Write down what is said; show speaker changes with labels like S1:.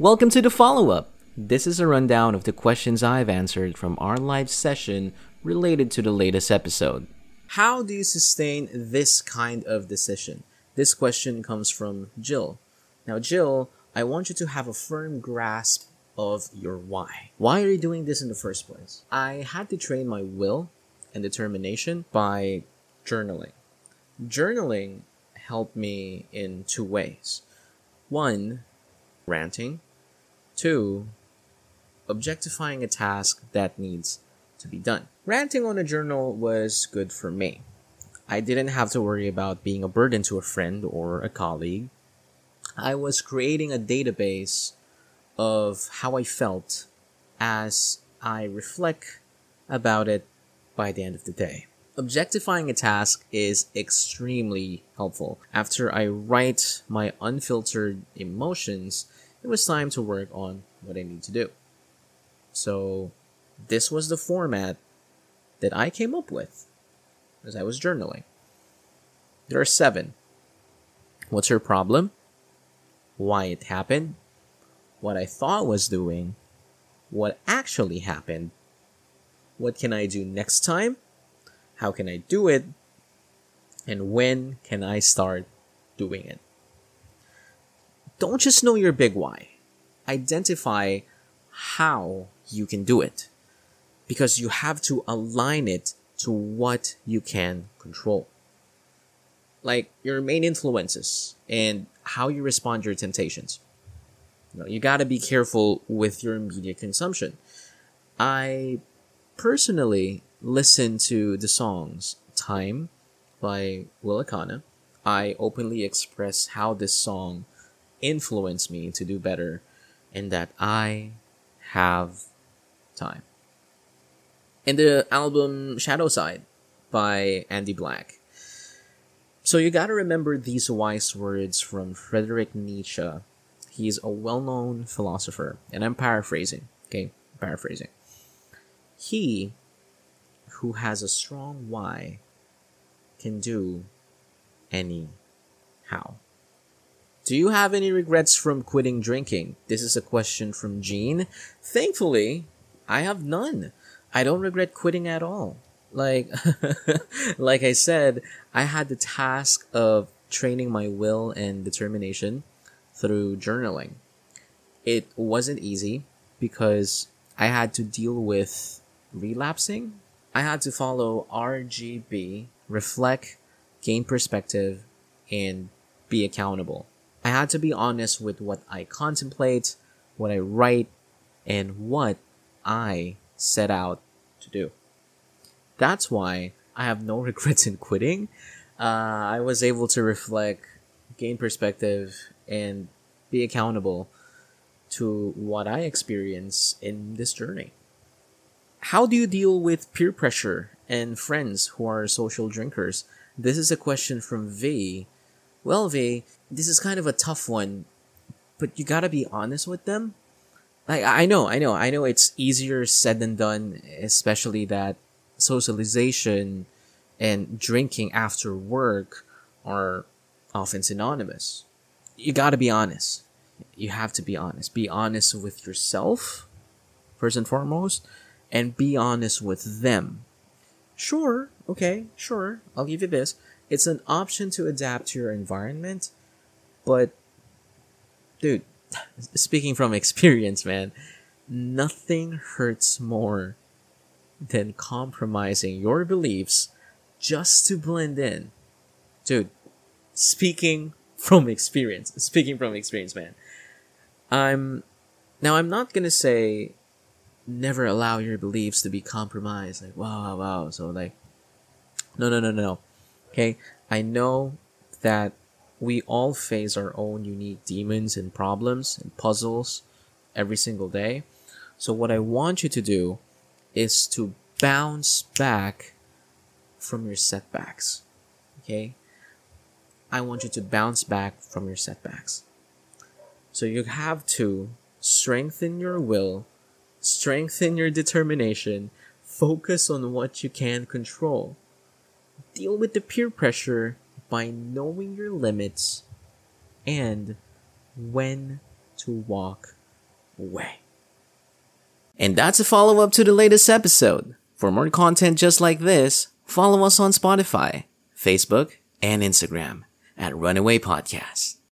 S1: Welcome to the follow up. This is a rundown of the questions I've answered from our live session related to the latest episode. How do you sustain this kind of decision? This question comes from Jill. Now, Jill, I want you to have a firm grasp of your why. Why are you doing this in the first place? I had to train my will and determination by journaling. Journaling helped me in two ways. One, ranting. Two, objectifying a task that needs to be done. Ranting on a journal was good for me. I didn't have to worry about being a burden to a friend or a colleague. I was creating a database of how I felt as I reflect about it by the end of the day. Objectifying a task is extremely helpful. After I write my unfiltered emotions, it was time to work on what I need to do. So, this was the format that I came up with as I was journaling. There are seven. What's your problem? Why it happened? What I thought was doing? What actually happened? What can I do next time? How can I do it? And when can I start doing it? Don't just know your big why. Identify how you can do it. Because you have to align it to what you can control. Like your main influences and how you respond to your temptations. You, know, you gotta be careful with your media consumption. I personally listen to the songs Time by Will Akana. I openly express how this song influenced me to do better and that I have time. In the album Shadow Side by Andy Black. So you gotta remember these wise words from Frederick Nietzsche. He's a well known philosopher, and I'm paraphrasing, okay? Paraphrasing. He who has a strong why can do any. Do you have any regrets from quitting drinking? This is a question from Jean. Thankfully, I have none. I don't regret quitting at all. Like like I said, I had the task of training my will and determination through journaling. It wasn't easy because I had to deal with relapsing. I had to follow RGB, reflect, gain perspective, and be accountable. I had to be honest with what I contemplate, what I write, and what I set out to do. That's why I have no regrets in quitting. Uh, I was able to reflect, gain perspective, and be accountable to what I experience in this journey. How do you deal with peer pressure and friends who are social drinkers? This is a question from V. Well, V, this is kind of a tough one, but you gotta be honest with them. Like, I know, I know, I know it's easier said than done, especially that socialization and drinking after work are often synonymous. You gotta be honest. You have to be honest. Be honest with yourself, first and foremost, and be honest with them. Sure, okay, sure, I'll give you this. It's an option to adapt to your environment, but dude, speaking from experience, man, nothing hurts more than compromising your beliefs just to blend in. Dude, speaking from experience, speaking from experience, man. I'm now I'm not to say never allow your beliefs to be compromised like wow wow wow so like no no no no okay i know that we all face our own unique demons and problems and puzzles every single day. So, what I want you to do is to bounce back from your setbacks. Okay? I want you to bounce back from your setbacks. So, you have to strengthen your will, strengthen your determination, focus on what you can control, deal with the peer pressure by knowing your limits and when to walk away. And that's a follow up to the latest episode. For more content just like this, follow us on Spotify, Facebook, and Instagram at Runaway Podcast.